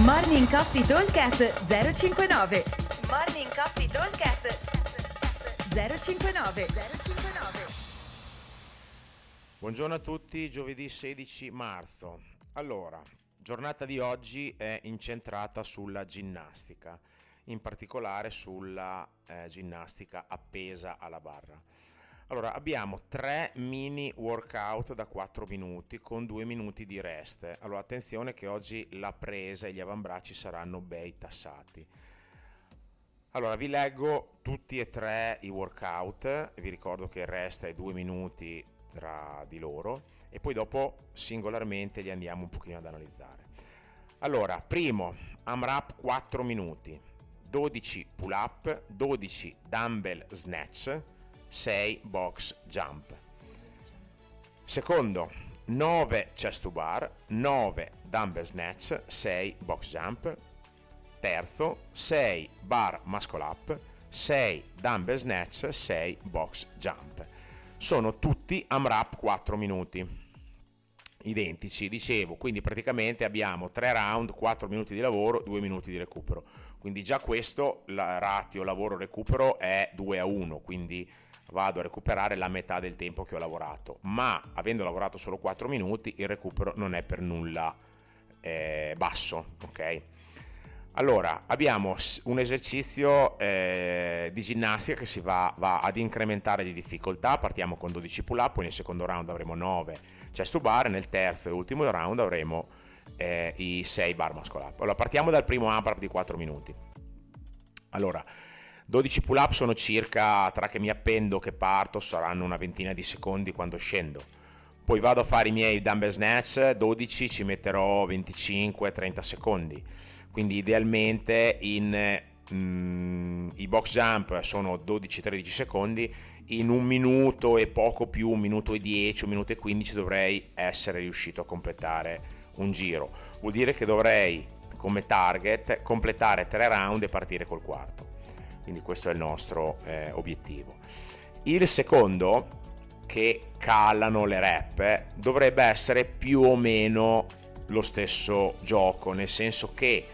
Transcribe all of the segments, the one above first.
Morning Coffee Talkcast 059 Morning Coffee Talkcast 059 059 Buongiorno a tutti, giovedì 16 marzo. Allora, giornata di oggi è incentrata sulla ginnastica, in particolare sulla eh, ginnastica appesa alla barra. Allora, abbiamo tre mini workout da 4 minuti con 2 minuti di rest. Allora, attenzione che oggi la presa e gli avambracci saranno bei tassati. Allora, vi leggo tutti e tre i workout, vi ricordo che il rest è 2 minuti tra di loro e poi dopo singolarmente li andiamo un pochino ad analizzare. Allora, primo, AMRAP 4 minuti, 12 pull up, 12 dumbbell snatch, 6 box jump. Secondo, 9 chest to bar, 9 dumbbell snatch, 6 box jump. Terzo, 6 bar muscle up, 6 dumbbell snatch, 6 box jump. Sono tutti AMRAP 4 minuti identici, dicevo, quindi praticamente abbiamo 3 round, 4 minuti di lavoro, 2 minuti di recupero. Quindi già questo, la ratio lavoro-recupero è 2 a 1, quindi vado a recuperare la metà del tempo che ho lavorato, ma avendo lavorato solo 4 minuti il recupero non è per nulla eh, basso, ok? Allora, abbiamo un esercizio eh, di ginnastica che si va, va, ad incrementare di difficoltà, partiamo con 12 pull up, poi nel secondo round avremo 9 chest to bar, nel terzo e ultimo round avremo eh, i 6 bar muscle up. Allora, partiamo dal primo AMRAP di 4 minuti. Allora, 12 pull up sono circa, tra che mi appendo che parto, saranno una ventina di secondi quando scendo. Poi vado a fare i miei dumbbell snatch, 12 ci metterò 25-30 secondi. Quindi idealmente in, mm, i box jump sono 12-13 secondi, in un minuto e poco più, un minuto e 10, un minuto e 15 dovrei essere riuscito a completare un giro. Vuol dire che dovrei come target completare tre round e partire col quarto quindi questo è il nostro eh, obiettivo. Il secondo, che calano le rep, dovrebbe essere più o meno lo stesso gioco, nel senso che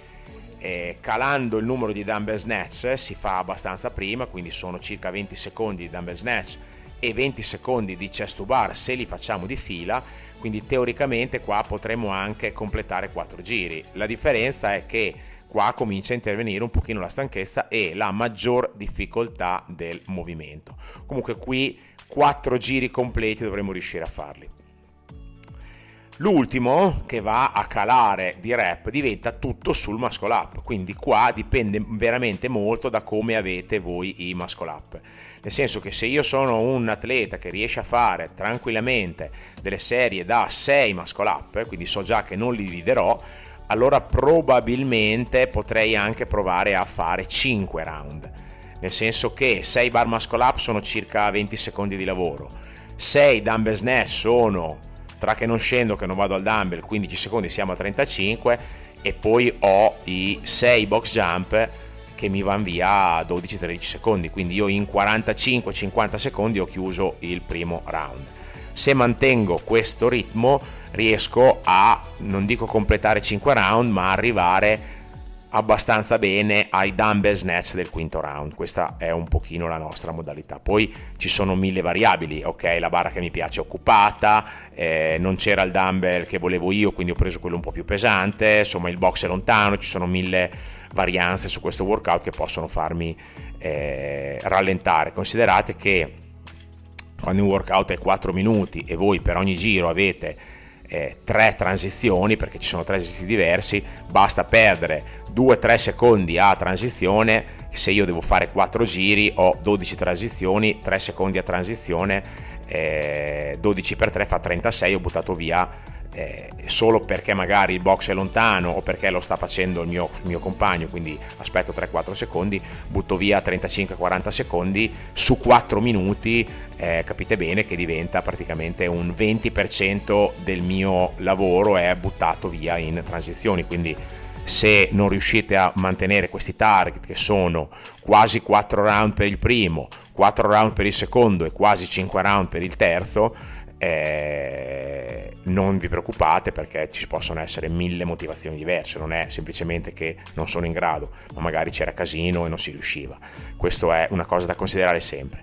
eh, calando il numero di dumbbell snatch si fa abbastanza prima, quindi sono circa 20 secondi di dumbbell snatch e 20 secondi di chest to bar se li facciamo di fila, quindi teoricamente qua potremo anche completare 4 giri. La differenza è che qua comincia a intervenire un pochino la stanchezza e la maggior difficoltà del movimento. Comunque qui quattro giri completi dovremo riuscire a farli. L'ultimo che va a calare di rep diventa tutto sul muscle up, quindi qua dipende veramente molto da come avete voi i muscle up. Nel senso che se io sono un atleta che riesce a fare tranquillamente delle serie da 6 muscle up, quindi so già che non li dividerò, allora probabilmente potrei anche provare a fare 5 round. Nel senso che 6 bar muscle up sono circa 20 secondi di lavoro, 6 dumbbell snatch sono tra che non scendo che non vado al dumbbell 15 secondi siamo a 35 e poi ho i 6 box jump che mi vanno via a 12-13 secondi, quindi io in 45-50 secondi ho chiuso il primo round. Se mantengo questo ritmo riesco a, non dico completare 5 round, ma arrivare abbastanza bene ai dumbbell snatch del quinto round. Questa è un pochino la nostra modalità. Poi ci sono mille variabili, ok? La barra che mi piace è occupata, eh, non c'era il dumbbell che volevo io, quindi ho preso quello un po' più pesante, insomma il box è lontano, ci sono mille varianze su questo workout che possono farmi eh, rallentare. Considerate che quando un workout è 4 minuti e voi per ogni giro avete eh, tre transizioni, perché ci sono tre esercizi diversi, basta perdere 2-3 secondi a transizione, se io devo fare 4 giri ho 12 transizioni, 3 secondi a transizione, eh, 12 per 3 fa 36, ho buttato via eh, solo perché magari il box è lontano o perché lo sta facendo il mio, il mio compagno, quindi aspetto 3-4 secondi, butto via 35-40 secondi su 4 minuti, eh, capite bene che diventa praticamente un 20% del mio lavoro è buttato via in transizioni, quindi se non riuscite a mantenere questi target che sono quasi 4 round per il primo, 4 round per il secondo e quasi 5 round per il terzo, eh, non vi preoccupate perché ci possono essere mille motivazioni diverse, non è semplicemente che non sono in grado, ma magari c'era casino e non si riusciva. Questo è una cosa da considerare sempre.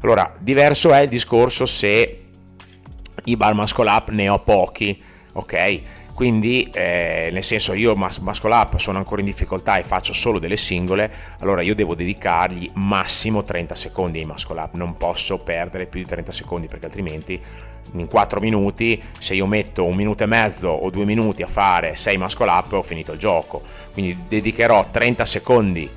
Allora, diverso è il discorso se i bar muscle up ne ho pochi, ok? Quindi eh, nel senso io muscle up sono ancora in difficoltà e faccio solo delle singole allora io devo dedicargli massimo 30 secondi ai muscle up non posso perdere più di 30 secondi perché altrimenti in 4 minuti se io metto un minuto e mezzo o due minuti a fare 6 muscle up ho finito il gioco. Quindi dedicherò 30 secondi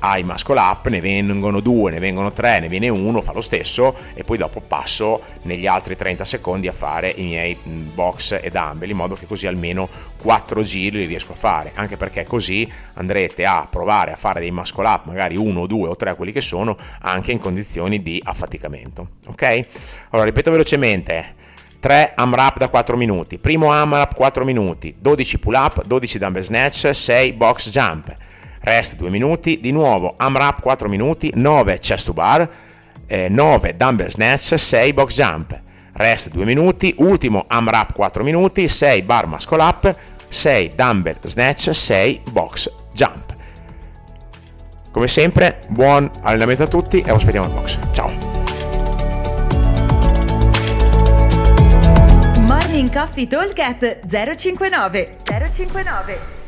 ai muscle up, ne vengono due, ne vengono tre, ne viene uno, fa lo stesso e poi dopo passo negli altri 30 secondi a fare i miei box e dumbbell in modo che così almeno 4 giri li riesco a fare, anche perché così andrete a provare a fare dei muscle up, magari uno, due o tre quelli che sono, anche in condizioni di affaticamento. Ok? Allora ripeto velocemente. 3 AMRAP da 4 minuti, primo AMRAP 4 minuti, 12 pull up, 12 dumbbell snatch, 6 box jump, rest 2 minuti, di nuovo AMRAP 4 minuti, 9 chest to bar, eh, 9 dumbbell snatch, 6 box jump, rest 2 minuti, ultimo AMRAP 4 minuti, 6 bar muscle up, 6 dumbbell snatch, 6 box jump. Come sempre, buon allenamento a tutti e vi aspettiamo al box. Ciao! Morning Coffee Talk 059 059